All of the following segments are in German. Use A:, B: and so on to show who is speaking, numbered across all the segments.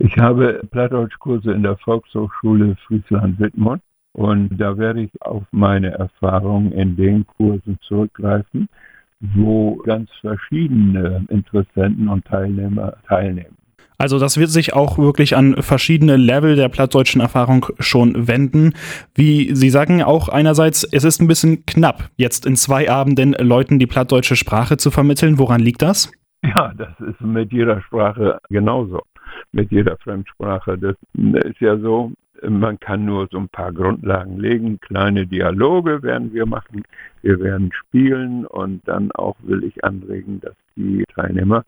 A: Ich habe Plattdeutschkurse in der Volkshochschule Friesland-Wittmund und da werde ich auf meine Erfahrungen in den Kursen zurückgreifen, wo ganz verschiedene Interessenten und Teilnehmer teilnehmen.
B: Also das wird sich auch wirklich an verschiedene Level der plattdeutschen Erfahrung schon wenden. Wie Sie sagen auch einerseits, es ist ein bisschen knapp, jetzt in zwei Abenden Leuten die plattdeutsche Sprache zu vermitteln. Woran liegt das?
A: Ja, das ist mit jeder Sprache genauso, mit jeder Fremdsprache. Das ist ja so, man kann nur so ein paar Grundlagen legen. Kleine Dialoge werden wir machen. Wir werden spielen und dann auch will ich anregen, dass die Teilnehmer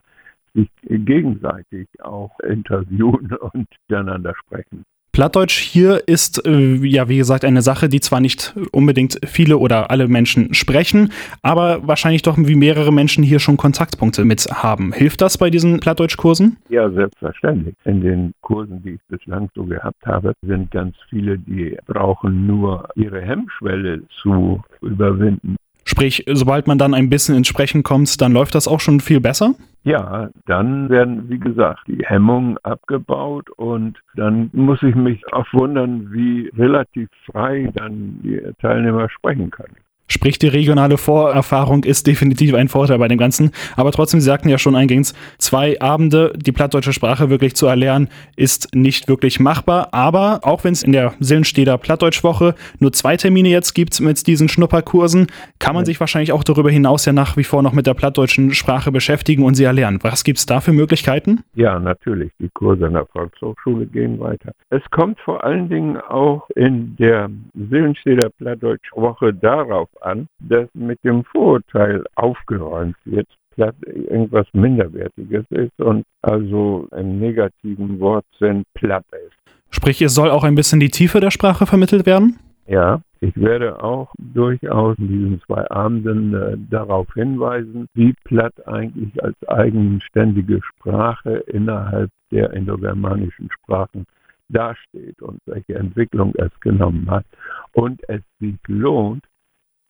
A: sich gegenseitig auch interviewen und miteinander sprechen.
B: Plattdeutsch hier ist äh, ja wie gesagt eine Sache, die zwar nicht unbedingt viele oder alle Menschen sprechen, aber wahrscheinlich doch wie mehrere Menschen hier schon Kontaktpunkte mit haben. Hilft das bei diesen Plattdeutschkursen?
A: Ja, selbstverständlich. In den Kursen, die ich bislang so gehabt habe, sind ganz viele, die brauchen nur ihre Hemmschwelle zu überwinden.
B: Sprich, sobald man dann ein bisschen ins Sprechen kommt, dann läuft das auch schon viel besser?
A: Ja, dann werden, wie gesagt, die Hemmungen abgebaut und dann muss ich mich auch wundern, wie relativ frei dann die Teilnehmer sprechen können.
B: Sprich, die regionale Vorerfahrung ist definitiv ein Vorteil bei dem Ganzen. Aber trotzdem, Sie sagten ja schon eingehend, zwei Abende die plattdeutsche Sprache wirklich zu erlernen, ist nicht wirklich machbar. Aber auch wenn es in der Sillensteder Plattdeutschwoche nur zwei Termine jetzt gibt mit diesen Schnupperkursen, kann man ja. sich wahrscheinlich auch darüber hinaus ja nach wie vor noch mit der plattdeutschen Sprache beschäftigen und sie erlernen. Was gibt es da für Möglichkeiten?
A: Ja, natürlich. Die Kurse an der Volkshochschule gehen weiter. Es kommt vor allen Dingen auch in der Sillensteder Plattdeutschwoche darauf an, dass mit dem Vorurteil aufgeräumt wird, platt irgendwas Minderwertiges ist und also im negativen Wortsinn platt ist.
B: Sprich, es soll auch ein bisschen die Tiefe der Sprache vermittelt werden?
A: Ja, ich werde auch durchaus in diesen zwei Abenden äh, darauf hinweisen, wie platt eigentlich als eigenständige Sprache innerhalb der indogermanischen Sprachen dasteht und welche Entwicklung es genommen hat. Und es sich lohnt,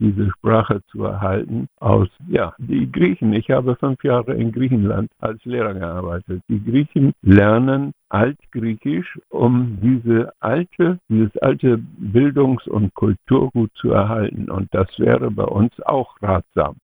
A: diese Sprache zu erhalten aus, ja, die Griechen. Ich habe fünf Jahre in Griechenland als Lehrer gearbeitet. Die Griechen lernen Altgriechisch, um diese alte, dieses alte Bildungs- und Kulturgut zu erhalten. Und das wäre bei uns auch ratsam.